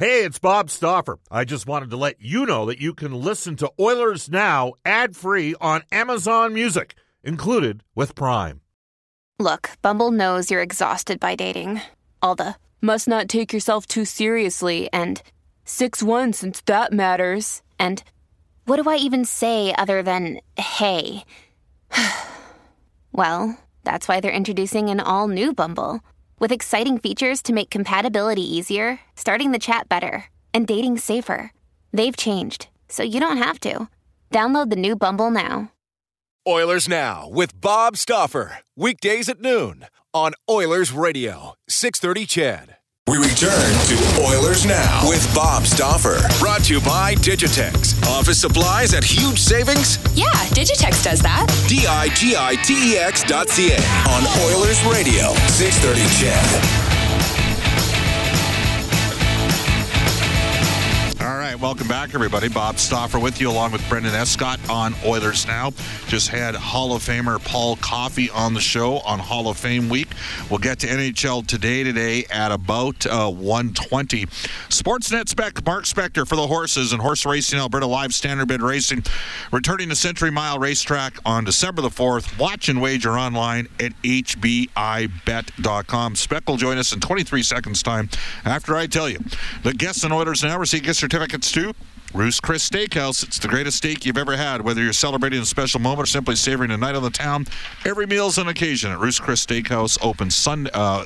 Hey, it's Bob Stauffer. I just wanted to let you know that you can listen to Oilers Now ad free on Amazon Music, included with Prime. Look, Bumble knows you're exhausted by dating. All the must not take yourself too seriously and 6 1 since that matters. And what do I even say other than hey? well, that's why they're introducing an all new Bumble with exciting features to make compatibility easier, starting the chat better, and dating safer. They've changed, so you don't have to. Download the new Bumble now. Oilers Now with Bob Stauffer. Weekdays at noon on Oilers Radio, 630 CHED. We return to Oilers Now with Bob Stauffer. Brought to you by Digitex. Office supplies at huge savings? Yeah, Digitex does that. D I G I T E X dot C A on Oilers Radio, 630 CHED. Welcome back, everybody. Bob Stauffer with you, along with Brendan Escott on Oilers Now. Just had Hall of Famer Paul Coffey on the show on Hall of Fame week. We'll get to NHL today today at about uh, 120. Sportsnet spec Mark Spector for the horses and horse racing Alberta Live Standardbred Racing, returning to Century Mile Racetrack on December the 4th. Watch and wager online at hpibet.com. Spec will join us in 23 seconds time after I tell you the guests and Oilers Now receive gift certificates to Ruth's Chris Steakhouse. It's the greatest steak you've ever had. Whether you're celebrating a special moment or simply savoring a night on the town, every meal's an occasion at Ruth's Chris Steakhouse. Open Sunday, uh,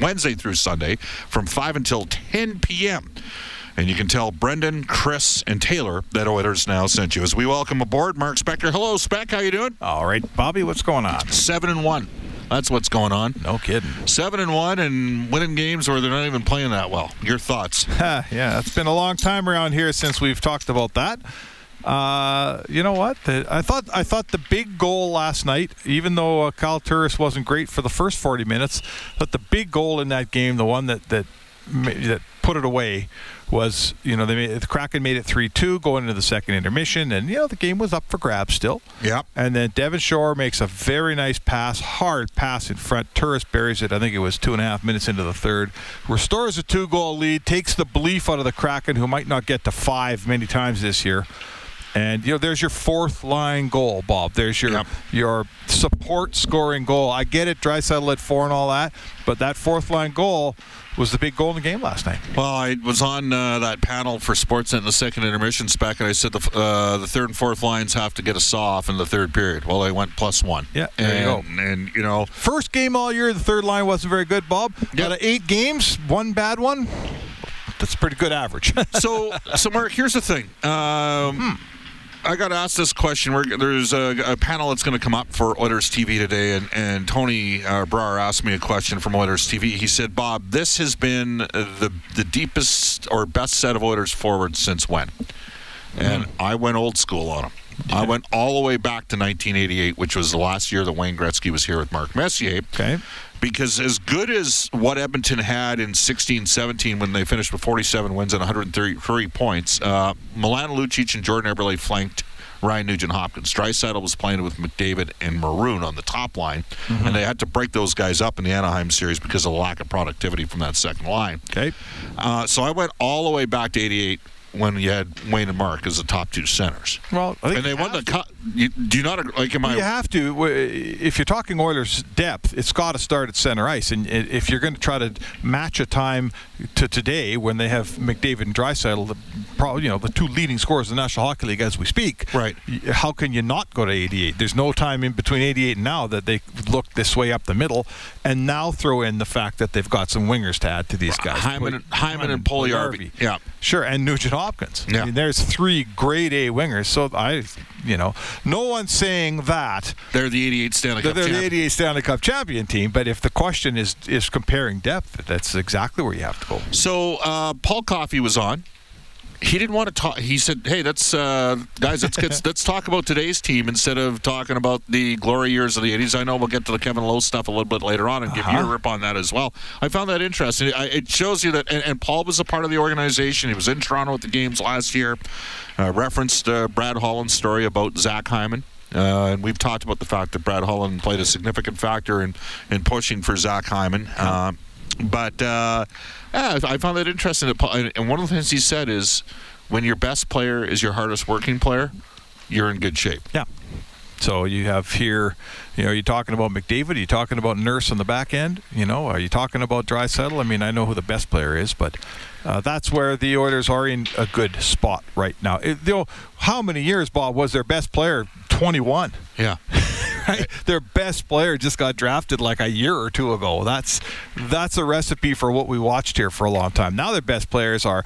Wednesday through Sunday from 5 until 10 p.m. And you can tell Brendan, Chris, and Taylor that Oilers now sent you. As we welcome aboard Mark Spector. Hello, Spec. How you doing? All right, Bobby. What's going on? Seven and one. That's what's going on. No kidding. Seven and one and winning games where they're not even playing that well. Your thoughts? yeah, it's been a long time around here since we've talked about that. Uh, you know what? The, I thought I thought the big goal last night, even though uh, Kyle Turris wasn't great for the first 40 minutes, but the big goal in that game, the one that that that put it away, was you know they made, the Kraken made it three two going into the second intermission, and you know the game was up for grabs still. Yep. And then Devin Shore makes a very nice pass, hard pass in front. Turris buries it. I think it was two and a half minutes into the third. Restores a two goal lead, takes the belief out of the Kraken, who might not get to five many times this year. And you know, there's your fourth line goal, Bob. There's your Yep. your support scoring goal. I get it, Draisaitl at four and all that, but that fourth line goal was the big goal in the game last night. Well, I was on uh, that panel for Sportsnet in the second intermission spec, and I said the uh, the third and fourth lines have to get a saw off in the third period. Well, they went plus one. Yeah, and, there you go. And you know, First game all year, the third line wasn't very good, Bob. Yep. Out of eight games, one bad one. That's a pretty good average. so so Mark, here's the thing. Um, I got asked this question. We're, there's a, a panel that's going to come up for Oilers TV today, and, and Tony uh, asked me a question from Oilers TV. He said, "Bob, this has been the the deepest or best set of Oilers forwards since when?" And I went old school on him. I went all the way back to 1988, which was the last year that Wayne Gretzky was here with Mark Messier. okay. Because as good as what Edmonton had in 16 17 when they finished with 47 wins and 133 points, uh, Milan Lucic and Jordan Eberle flanked Ryan Nugent Hopkins. Draisaitl was playing with McDavid and Maroon on the top line, and they had to break those guys up in the Anaheim series because of the lack of productivity from that second line. Okay. Uh, so I went all the way back to 88 when you had Wayne and Mark as the top two centers. Well, I think And they won the cup. You, do you not agree? Like, am I? You have to. If you're talking Oilers depth, it's got to start at center ice. And if you're going to try to match a time to today when they have McDavid and Draisaitl, the probably you know the two leading scorers in the National Hockey League as we speak. Right. How can you not go to 88? There's no time in between 88 and now that they look this way up the middle, and now throw in the fact that they've got some wingers to add to these guys. Hyman, and- Hyman and Puljujarvi. Yeah. Sure, and Nugent Hopkins. Yeah. I mean, there's three grade A wingers. So I, you know, no one's saying that They're the 88 Stanley they're Cup the 88 Stanley Cup champion team. But if the question is is comparing depth, that's exactly where you have to go. So uh, Paul Coffey was on. He didn't want to talk. He said, "Hey, let's uh, guys, let's get, let's talk about today's team instead of talking about the glory years of the '80s." I know we'll get to the Kevin Lowe stuff a little bit later on and give you a rip on that as well. I found that interesting. I, it shows you that, and, and Paul was a part of the organization. He was in Toronto at the games last year. Uh, referenced uh, Brad Holland's story about Zach Hyman. Uh, and we've talked about the fact that Brad Holland played a significant factor in, in pushing for Zach Hyman. Uh, But uh, yeah, I found that interesting. And one of the things he said is, when your best player is your hardest working player, you're in good shape. Yeah. So you have here, you know, are you talking about McDavid? Are you talking about Nurse on the back end? You know, are you talking about Draisaitl? I mean, I know who the best player is, but uh, that's where the Oilers are in a good spot right now. It, you know, how many years, Bob, was their best player? 21. Yeah. Right? Their best player just got drafted like a year or two ago. That's that's a recipe for what we watched here for a long time. Now their best players are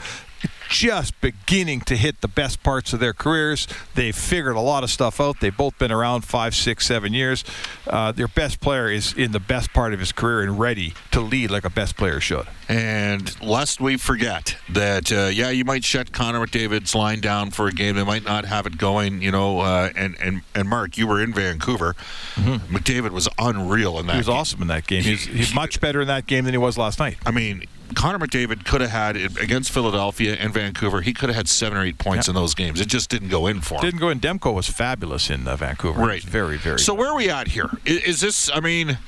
just beginning to hit the best parts of their careers. They've figured a lot of stuff out. They've both been around five, six, seven years. Uh, their best player is in the best part of his career and ready to lead like a best player should. And lest we forget that, uh, yeah, you might shut Connor McDavid's line down for a game. They might not have it going, you know. Uh, and, and and Mark, you were in Vancouver. McDavid was unreal in that. He was game. awesome in that game. He's, he's much better in that game than he was last night. I mean, Connor McDavid could have had against Philadelphia and Vancouver. He could have had seven or eight points in those games. It just didn't go in for him. Didn't go in. Demko was fabulous in uh, Vancouver. Right. Very, very. So where are we at here? Is, is this? I mean,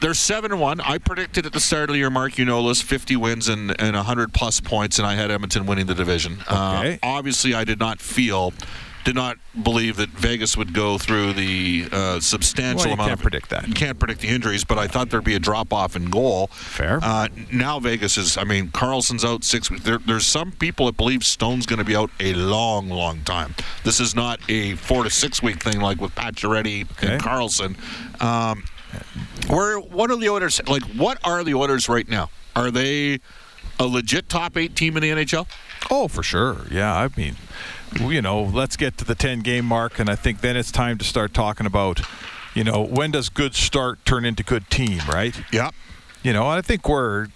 they're seven and one. I predicted at the start of the year, Mark, you know this, fifty wins and and hundred plus points, and I had Edmonton winning the division. Okay. Uh, obviously, I did not feel. Did not believe that Vegas would go through the uh, substantial Well, you amount. can't of, predict that. You can't predict the injuries, but I thought there'd be a drop off in goal. Fair. Uh, now Vegas is. I mean, Karlsson's out six weeks. There, there's some people that believe Stone's going to be out a long, long time. This is not a four to six week thing like with Pacioretty Okay. and Carlson. Um, where what are the orders like? What are the Oilers right now? Are they a legit top eight team in the NHL? Oh, for sure. Yeah, I mean, you know, let's get to the 10 game mark, and I think then it's time to start talking about, you know, when does good start turn into good team, right? Yeah. You know, I think we're.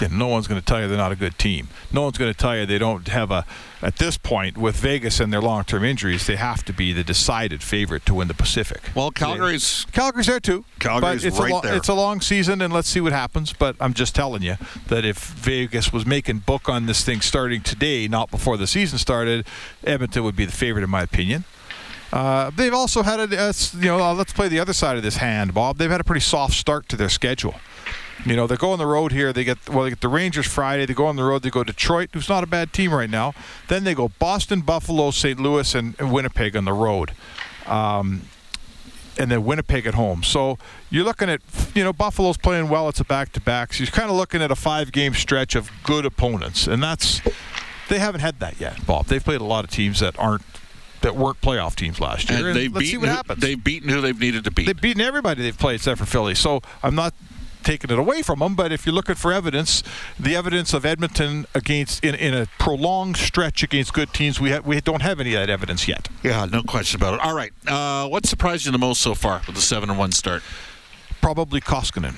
Yeah, no one's going to tell you they're not a good team. No one's going to tell you they don't have a. At this point, with Vegas and their long-term injuries, they have to be the decided favorite to win the Pacific. Well, Calgary's Calgary's there too. Calgary's but it's right a lo- there. It's a long season, and let's see what happens. But I'm just telling you that if Vegas was making book on this thing starting today, not before the season started, Edmonton would be the favorite in my opinion. Uh, they've also had a, uh, you know, uh, let's play the other side of this hand, Bob. They've had a pretty soft start to their schedule. You know, they go on the road here. They get well, they get the Rangers Friday. They go on the road. They go Detroit, who's not a bad team right now. Then they go Boston, Buffalo, St. Louis, and, and Winnipeg on the road Um, and then Winnipeg at home. So you're looking at, you know, Buffalo's playing well. It's a back-to-back. So you're kind of looking at a five-game stretch of good opponents, and that's they haven't had that yet, Bob. They've played a lot of teams that aren't that weren't playoff teams last year. and and they've let's see what who, happens. they've beaten who they've needed to beat. They've beaten everybody they've played except for Philly. So I'm not taking it away from them, but if you're looking for evidence, the evidence of Edmonton against in, in a prolonged stretch against good teams, we ha- we don't have any of that evidence yet. yeah, no question about it. All right, uh, what surprised you the most so far with the seven and one start? Probably Koskinen.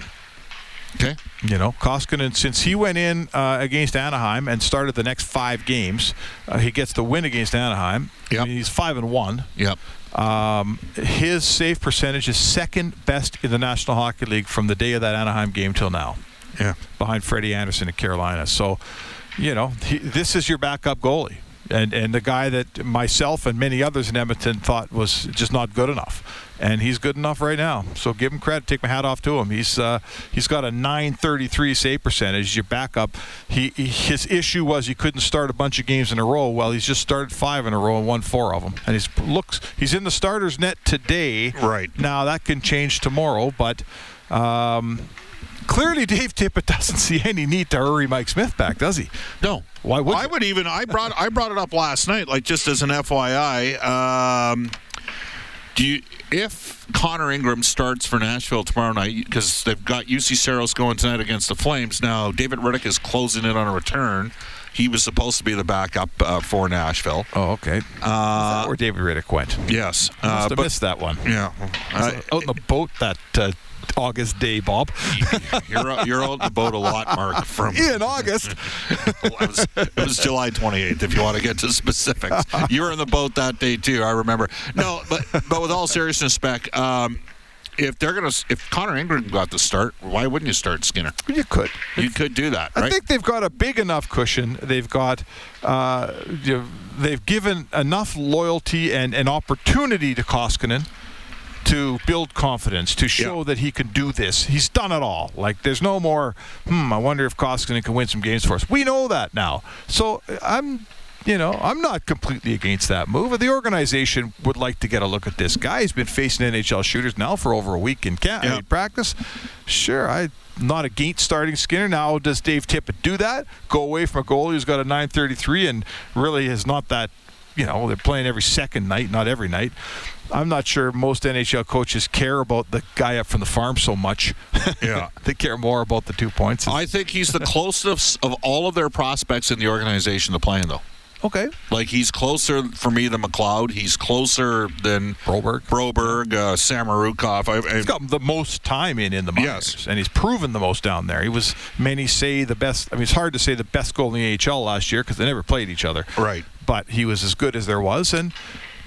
Okay. You know, Koskinen, since he went in uh, against Anaheim and started the next five games, uh, he gets the win against Anaheim. Yep. I mean, he's five and one. Yep. Um, his save percentage is second best in the National Hockey League from the day of that Anaheim game till now, Yeah. behind Freddie Andersen in Carolina. So, you know, he, this is your backup goalie. And, and the guy that myself and many others in Edmonton thought was just not good enough, and he's good enough right now. So give him credit. Take my hat off to him. He's uh, he's got a 933 save percentage. Your backup. He, he his issue was he couldn't start a bunch of games in a row. Well, he's just started five in a row and won four of them. And he's looks he's in the starters net today. Right. now that can change tomorrow, but. Um, Clearly, Dave Tippett doesn't see any need to hurry Mike Smith back, does he? No. Why would I would even I brought I brought it up last night, like just as an FYI. Um, do you if Connor Ingram starts for Nashville tomorrow night because they've got Juuse Saros going tonight against the Flames. Now David Rittich is closing in on a return. He was supposed to be the backup uh, for Nashville. Oh, okay. Uh, where David Rittich went. Yes, Must uh, have but missed that one. yeah, uh, Out in the boat that uh, August day, Bob. you're you're out the boat a lot, Mark. From in August. it, was, it was July 28th, if you want to get to specifics. You were in the boat that day too. I remember. No, but but with all seriousness, Spec, um, if they're gonna, if Connor Ingram got the start, why wouldn't you start Skinner? you could. You could do that, I think they've got a big enough cushion. They've got, uh, they've given enough loyalty and, and opportunity to Koskinen to build confidence, to show Yeah. that he can do this. He's done it all. Like there's no more. Hmm. I wonder if Koskinen can win some games for us. We know that now. So I'm. You know, I'm not completely against that move. The organization would like to get a look at this guy. He's been facing NHL shooters now for over a week in camp Yeah. in practice. Sure, I'm not against starting Skinner. Now, does Dave Tippett do that? Go away from a goalie who's got a 933 and really is not that, you know, they're playing every second night, not every night. I'm not sure most NHL coaches care about the guy up from the farm so much. Yeah. they care more about the two points. I think he's the closest of all of their prospects in the organization to playing, though. okay. Like he's closer for me than McLeod. He's closer than Broberg. Broberg, uh, Samorukov. I, I, He's got the most time in in the minors, Yes. and he's proven the most down there. He was many say the best. I mean, it's hard to say the best goal in the AHL last year because they never played each other. Right. But he was as good as there was, and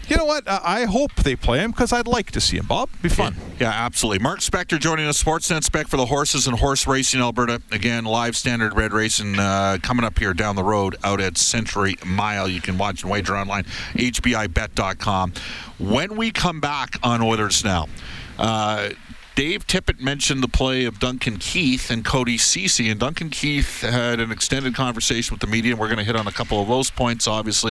you know what? I hope they play him because I'd like to see him. Bob, be fun. Yeah, absolutely. Mark Spector joining us, Sportsnet Spec for the horses and horse racing Alberta. Again, live standardbred racing uh, coming up here down the road out at Century Mile. You can watch and wager online, hpibet.com. When we come back on Oilers Now, uh, Dave Tippett mentioned the play of Duncan Keith and Cody Cece, and Duncan Keith had an extended conversation with the media, and we're going to hit on a couple of those points, obviously.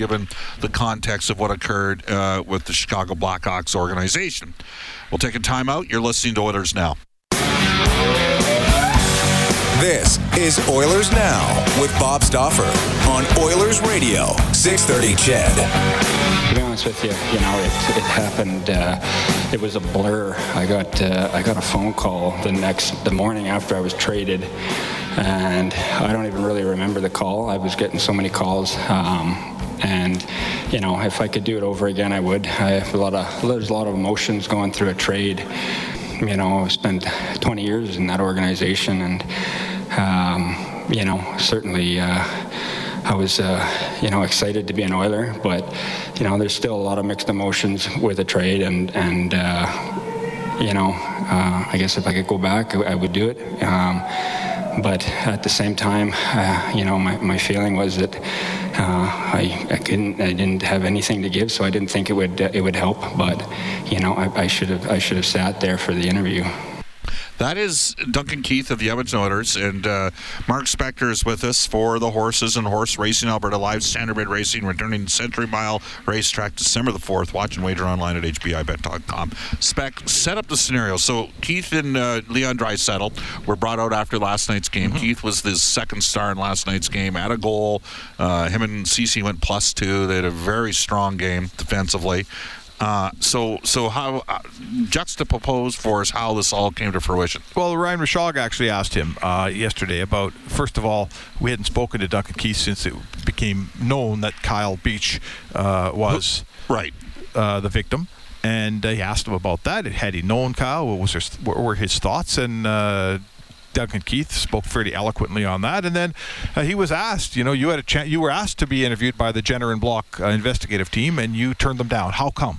Given the context of what occurred uh, with the Chicago Blackhawks organization. We'll take a timeout. You're listening to Oilers Now. This is Oilers Now with Bob Stauffer on Oilers Radio, 630 CHED. To be honest with you, you know, it, it happened. Uh, it was a blur. I got uh, I got a phone call the next the morning after I was traded, and I don't even really remember the call. I was getting so many calls. Um, and you know, if I could do it over again, I would. I have a lot of there's a lot of emotions going through a trade. You know, I've spent 20 years in that organization, and um, you know, certainly. Uh, I was, uh, you know, excited to be an Oiler, but you know, there's still a lot of mixed emotions with a trade, and and uh, you know, uh, I guess if I could go back, I, I would do it. Um, but at the same time, uh, you know, my, my feeling was that Uh, I, I couldn't, I didn't have anything to give, so I didn't think it would it would help. But you know, I, I should have I should have sat there for the interview. That is Duncan Keith of the Edmonton Oilers, and uh, Mark Spector is with us for the Horses and Horse Racing Alberta Live Standardbred Racing, returning to Century Mile Racetrack December the 4th. Watch and wager online at hpibet.com. Spec, set up the scenario. So Keith and uh, Leon Draisaitl were brought out after last night's game. Keith was the second star in last night's game, at a goal. Uh, him and Cece went plus two. They had a very strong game defensively. Uh, so, so how uh, juxtapose for us how this all came to fruition? Well, Ryan Rishaug actually asked him uh, yesterday about, first of all, we hadn't spoken to Duncan Keith since it became known that Kyle Beach uh, was Right. uh, the victim. And uh, he asked him about that. Had he known Kyle? What was his, what were his thoughts? And uh, Duncan Keith spoke fairly eloquently on that. And then uh, he was asked, you know, you had a chance, you were asked to be interviewed by the Jenner and Block uh, investigative team, and you turned them down. How come?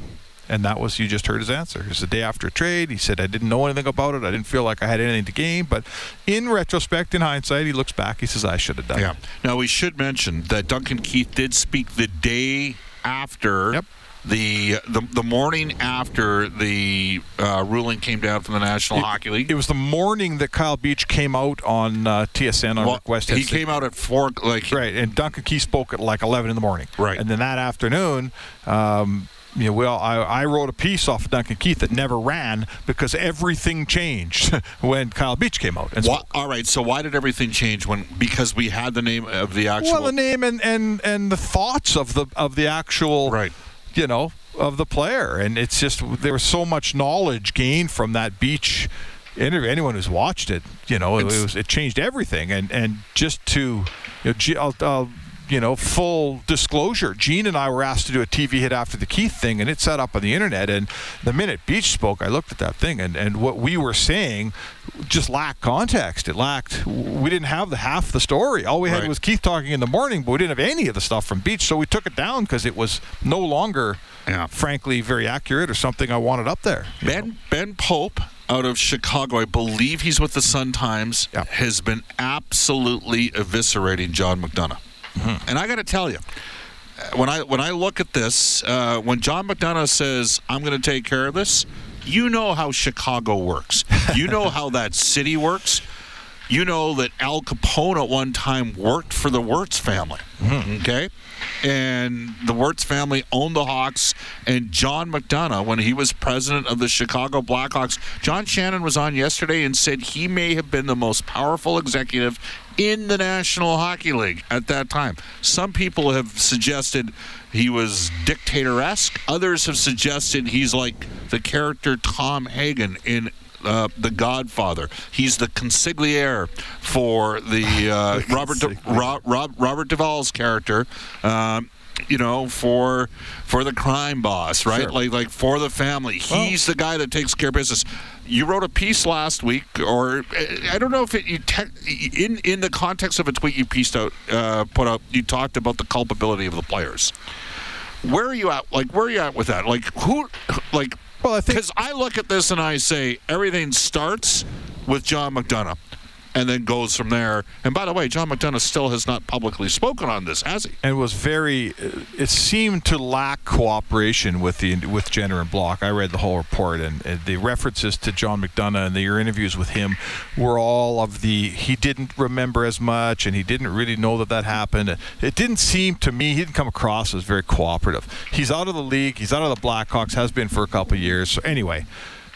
And that was you just heard his answer. It's the day after a trade. He said, "I didn't know anything about it. I didn't feel like I had anything to gain." But in retrospect, in hindsight, he looks back. He says, "I should have done Yeah. it." Now we should mention that Duncan Keith did speak the day after. Yep. The, the the morning after the uh, ruling came down from the National Hockey League. It was the morning that Kyle Beach came out on uh, TSN on Well, request. he came out at four. Like Right, and Duncan Keith spoke at like 11 in the morning. Right. And then that afternoon, um, you know, well, I, I wrote a piece off of Duncan Keith that never ran because everything changed when Kyle Beach came out. All right. So why did everything change when? Because we had the name of the actual. Well, the name and, and, and the thoughts of the of the actual, Right. You know, of the player, and it's just there was so much knowledge gained from that Beach interview. Anyone who's watched it, you know, it, It's- was it changed everything, and and just to, you know, I'll, I'll you know, full disclosure. Gene and I were asked to do a TV hit after the Keith thing, and it set up on the internet. And the minute Beach spoke, I looked at that thing, and, and what we were saying just lacked context. It lacked. We didn't have the half the story. All we had Right. was Keith talking in the morning, but we didn't have any of the stuff from Beach, so we took it down because it was no longer, Yeah. frankly, very accurate or something I wanted up there. you know? Ben Ben Pope out of Chicago, I believe he's with the Sun Times, Yeah. has been absolutely eviscerating John McDonough. Mm-hmm. And I got to tell you, when I when I look at this, uh, when John McDonough says, "I'm going to take care of this," you know how Chicago works. You know how that city works. You know that Al Capone at one time worked for the Wirtz family. Okay? And the Wirtz family owned the Hawks. And John McDonough, when he was president of the Chicago Blackhawks, John Shannon was on yesterday and said he may have been the most powerful executive in the National Hockey League at that time. Some people have suggested he was dictator esque, others have suggested he's like the character Tom Hagen in uh, the Godfather. He's the consigliere for the uh, Robert De- Ro- Rob- Robert Duvall's character. Um, you know, for for the crime boss, right? Sure. Like like for the family. He's the guy that takes care of business. You wrote a piece last week, or I don't know if it you te- in in the context of a tweet you pieced out, uh, put out. You talked about the culpability of the players. Where are you at? Like where are you at with that? Like who? Like Well, I think- because I look at this and I say everything starts with John McDonough. And then goes from there. And by the way, John McDonough still has not publicly spoken on this, has he? and was very. uh, It seemed to lack cooperation with the with Jenner and Block. I read the whole report, and, and the references to John McDonough and your interviews with him were all of the he didn't remember as much, and he didn't really know that that happened. It didn't seem to me he didn't come across as very cooperative. He's out of the league. He's out of the Blackhawks. Has been for a couple years. So anyway.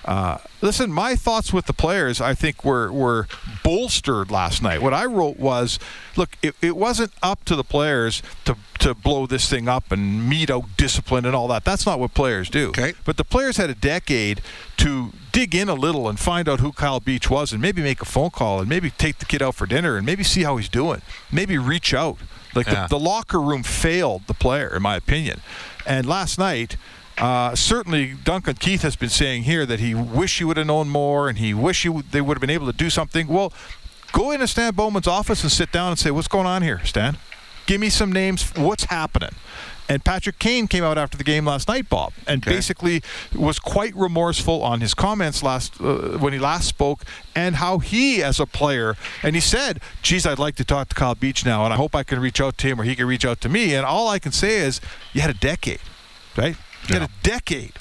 Uh, listen, my thoughts with the players, I think, were were bolstered last night. What I wrote was, look, it, it wasn't up to the players to to blow this thing up and mete out discipline and all that. That's not what players do. Okay. But the players had a decade to dig in a little and find out who Kyle Beach was, and maybe make a phone call, and maybe take the kid out for dinner, and maybe see how he's doing. Maybe reach out. Like Yeah. the, the locker room failed the player, in my opinion. And last night. Uh, certainly, Duncan Keith has been saying here that he wish he would have known more, and he wish he would, they would have been able to do something. Well, go into Stan Bowman's office and sit down and say, "What's going on here, Stan? Give me some names. What's happening?" And Patrick Kane came out after the game last night, Bob, and Okay. basically was quite remorseful on his comments last uh, when he last spoke, and how he, as a player, and he said, "Geez, I'd like to talk to Kyle Beach now, and I hope I can reach out to him, or he can reach out to me." And all I can say is, you had a decade, right? Had a decade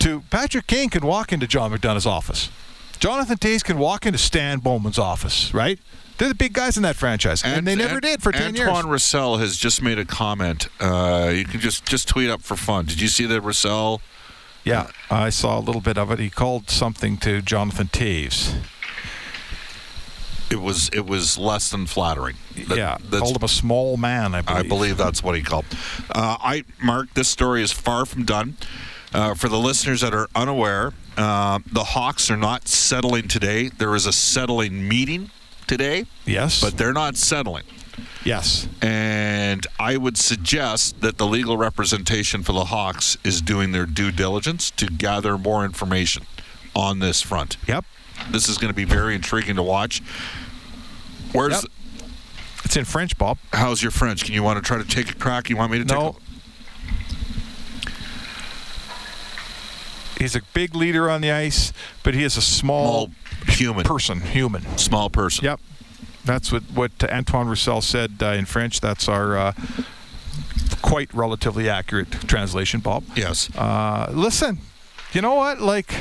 to Patrick Kane can walk into John McDonough's office. Jonathan Toews can walk into Stan Bowman's office, right? They're the big guys in that franchise, and, they never Ant- did for ten years. Antoine Roussel has just made a comment. Uh, you can just just tweet up for fun. Did you see that Roussel? Yeah, I saw a little bit of it. He called something to Jonathan Toews. It was it was less than flattering. That- yeah, called him a small man. I believe. I believe that's what he called. Uh, I Mark, this story is far from done. Uh, for the listeners that are unaware, uh, the Hawks are not settling today. There is a settling meeting today, Yes, but they're not settling. yes, And I would suggest that the legal representation for the Hawks is doing their due diligence to gather more information on this front. yep. This is going to be very intriguing to watch. Where's Yep. It's in French, Bob. how's your French? Can you want to try to take a crack? You want me to take No. He's a big leader on the ice, but he is a a small small human, person, human. small person? Yep. That's what, what Antoine Roussel said uh, in French. That's our uh, quite relatively accurate translation, Bob. Yes. Uh, listen, you know what? Like,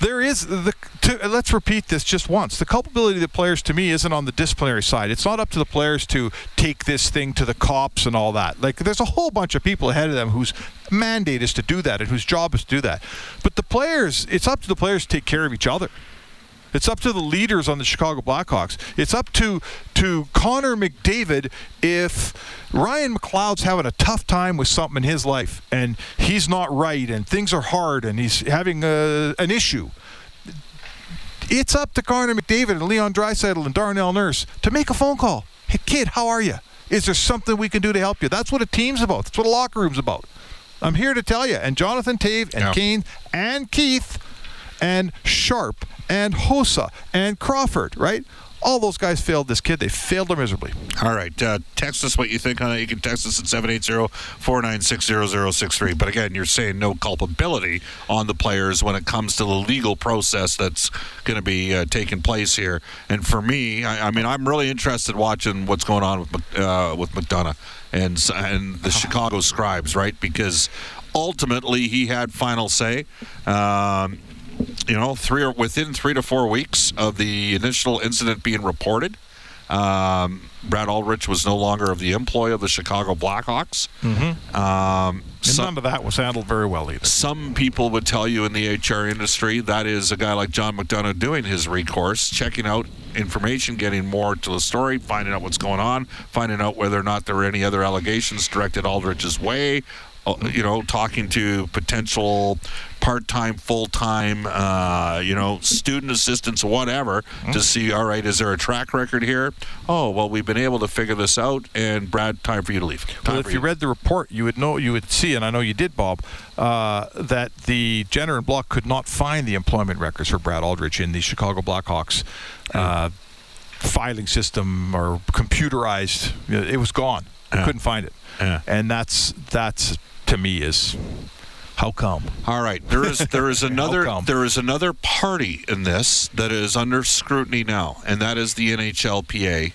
there is the. To, let's repeat this just once. The culpability of the players, to me, isn't on the disciplinary side. It's not up to the players to take this thing to the cops and all that. Like, there's a whole bunch of people ahead of them whose mandate is to do that and whose job is to do that. But the players, it's up to the players to take care of each other. It's up to the leaders on the Chicago Blackhawks. It's up to to Connor McDavid if Ryan McLeod's having a tough time with something in his life and he's not right and things are hard and he's having a, an issue. It's up to Connor McDavid and Leon Draisaitl and Darnell Nurse to make a phone call. Hey kid, how are you? Is there something we can do to help you? That's what a team's about. That's what a locker room's about. I'm here to tell you. And Jonathan Toews and Yeah. Kane and Keith and Sharp and Hossa and Crawford, right? All those guys failed this kid. They failed him miserably. All right. Uh, text us what you think on it. You can text us at 780 496 0063. But again, you're saying no culpability on the players when it comes to the legal process that's going to be uh, taking place here. And for me, I, I mean, I'm really interested watching what's going on with, uh, with McDonough and, and the Chicago Scribes, right? Because ultimately he had final say. Um, you know, three or within three to four weeks of the initial incident being reported, um, Brad Aldrich was no longer of the employ of the Chicago Blackhawks. Mm-hmm. Um, some, none of that was handled very well either. some people would tell you in the HR industry that is a guy like John McDonough doing his recourse, checking out information, getting more to the story, finding out what's going on, finding out whether or not there were any other allegations directed Aldrich's way. Uh, You know, talking to potential part-time, full-time, uh, you know, student assistants, whatever, to see. All right, is there a track record here? Oh, well, we've been able to figure this out. And Brad, time for you to leave. Time Well, if you read the report, you would know, you would see, and I know you did, Bob, uh, that the Jenner and Block could not find the employment records for Brad Aldrich in the Chicago Blackhawks uh, filing system or computerized. It was gone. Yeah. Couldn't find it, Yeah. and that's that's to me is how come? All right, there is there is another there is another party in this that is under scrutiny now, and that is the NHLPA.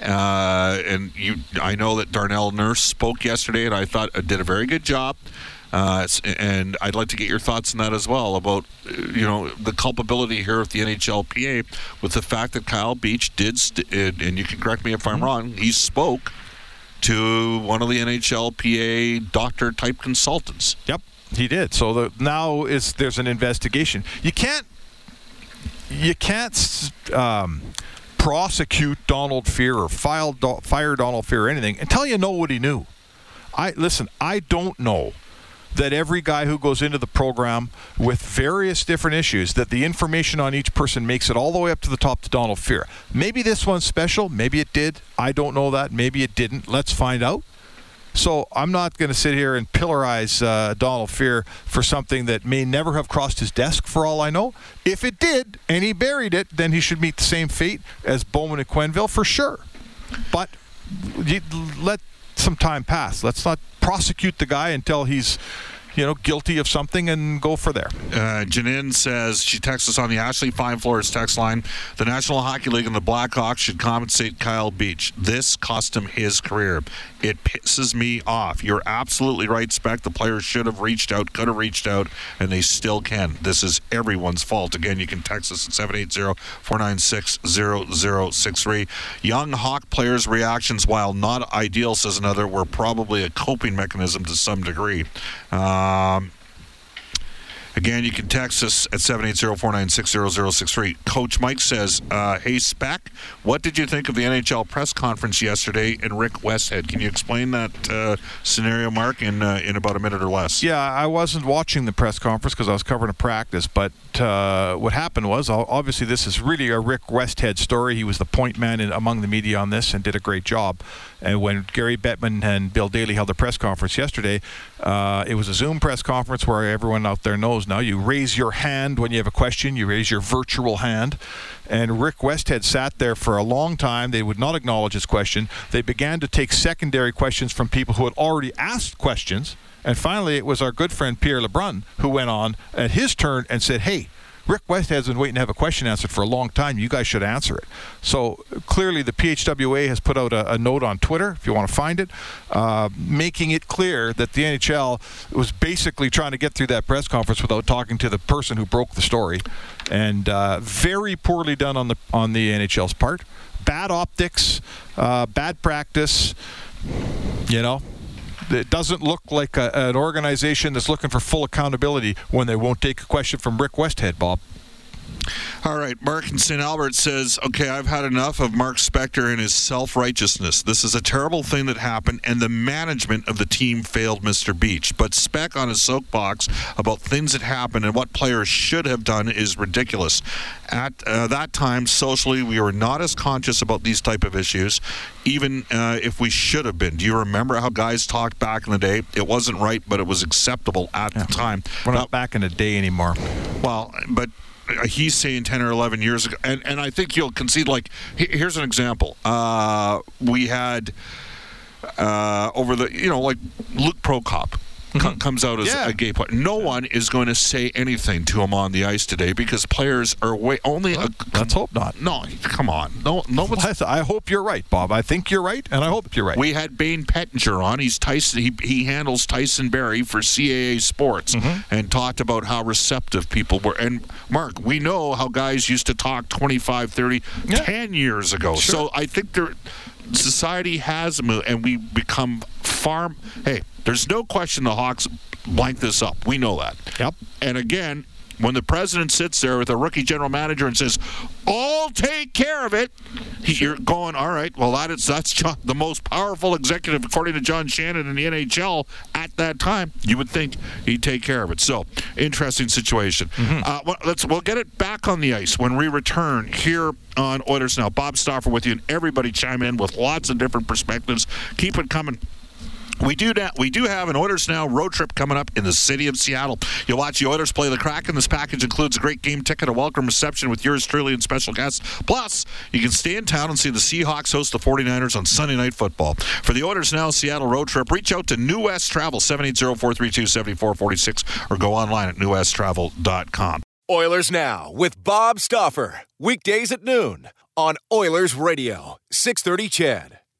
Uh, and you, I know that Darnell Nurse spoke yesterday, and I thought uh, did a very good job. Uh, and I'd like to get your thoughts on that as well about you know the culpability here with the NHLPA with the fact that Kyle Beach did, st- and and you can correct me if I'm wrong. He spoke to one of the NHLPA doctor type consultants. Yep, he did. So the, now is there's an investigation. You can't you can't um, prosecute Donald Fehr or file Do- fire Donald Fehr or anything until you know what he knew. I listen. I don't know that every guy who goes into the program with various different issues that the information on each person makes it all the way up to the top to Donald Fehr. Maybe this one's special. Maybe it did. I don't know that. Maybe it didn't. Let's find out. So I'm not going to sit here and pillarize uh, Donald Fehr for something that may never have crossed his desk, for all I know. If it did and he buried it, then he should meet the same fate as Bowman and Quenneville for sure. But let some time pass. Let's not prosecute the guy until he's, you know, guilty of something and go for there. Uh, Janine says she texts us on the Ashley Fine Floors text line. The National Hockey League and the Blackhawks should compensate Kyle Beach. This cost him his career. It pisses me off. You're absolutely right, Spec. The players should have reached out, could have reached out, and they still can. This is everyone's fault. Again, you can text us at 780 496 0063. Young Hawk players' reactions, while not ideal, says another, were probably a coping mechanism to some degree. Um, Again, you can text us at 780-496-0063. Coach Mike says, uh, hey, Spec, what did you think of the NHL press conference yesterday and Rick Westhead? Can you explain that uh, scenario, Mark, in, uh, in about a minute or less? Yeah, I wasn't watching the press conference because I was covering a practice. But uh, what happened was, obviously, this is really a Rick Westhead story. He was the point man in, among the media on this and did a great job. And when Gary Bettman and Bill Daly held a press conference yesterday, uh, it was a Zoom press conference where everyone out there knows now. You raise your hand when you have a question. You raise your virtual hand. And Rick Westhead sat there for a long time. They would not acknowledge his question. They began to take secondary questions from people who had already asked questions. And finally, it was our good friend Pierre Lebrun who went on at his turn and said, Hey, Rick West has been waiting to have a question answered for a long time. You guys should answer it. So clearly, the PHWA has put out a, a note on Twitter, if you want to find it, uh, making it clear that the NHL was basically trying to get through that press conference without talking to the person who broke the story, and uh, very poorly done on the on the NHL's part. Bad optics, uh, bad practice. You know, it doesn't look like a, an organization that's looking for full accountability when they won't take a question from Rick Westhead, Bob. All right, Mark in St. Albert says, "Okay, I've had enough of Mark Spector and his self-righteousness. This is a terrible thing that happened, and the management of the team failed Mr. Beach. But Speck on his soapbox about things that happened and what players should have done is ridiculous. At uh, that time, socially, we were not as conscious about these type of issues, even uh, if we should have been. Do you remember how guys talked back in the day? It wasn't right, but it was acceptable at the time. We're not Now- back in the day anymore. well, but he's saying 10 or 11 years ago. And, and I think you'll concede, like, here's an example. Uh, we had uh, over the, you know, like Luke Prokop. Co- Comes out as Yeah. a gay player. No one is going to say anything to him on the ice today because players are way only. A, Let's hope not. no, come on. No, no? I hope you're right, Bob. I think you're right, and I hope you're right. We had Bayne Pettinger on. He's Tyson. He, he handles Tyson Barrie for CAA Sports, Mm-hmm. and talked about how receptive people were. And Mark, we know how guys used to talk 25, 30, Yeah. 10 years ago. So I think there, society has moved, and we become far. Hey, there's no question the Hawks blank this up. We know that. Yep. And again. When the president sits there with a rookie general manager and says, "I'll take care of it," you're going, "All right, well that is that's John, the most powerful executive according to John Shannon in the NHL at that time. You would think he'd take care of it." So interesting situation. Uh, well, let's we'll get it back on the ice when we return here on Oilers Now. Bob Stauffer with you, and everybody chime in with lots of different perspectives. Keep it coming. We do that. We do have an Oilers Now road trip coming up in the city of Seattle. You'll watch the Oilers play the Kraken. This package includes a great game ticket, a welcome reception with yours truly and special guests. Plus, you can stay in town and see the Seahawks host the 49ers on Sunday Night Football. For the Oilers Now Seattle road trip, reach out to New West Travel 780-432-7446 or go online at newwesttravel.com. Oilers Now with Bob Stauffer. Weekdays at noon on Oilers Radio, 630 CHED.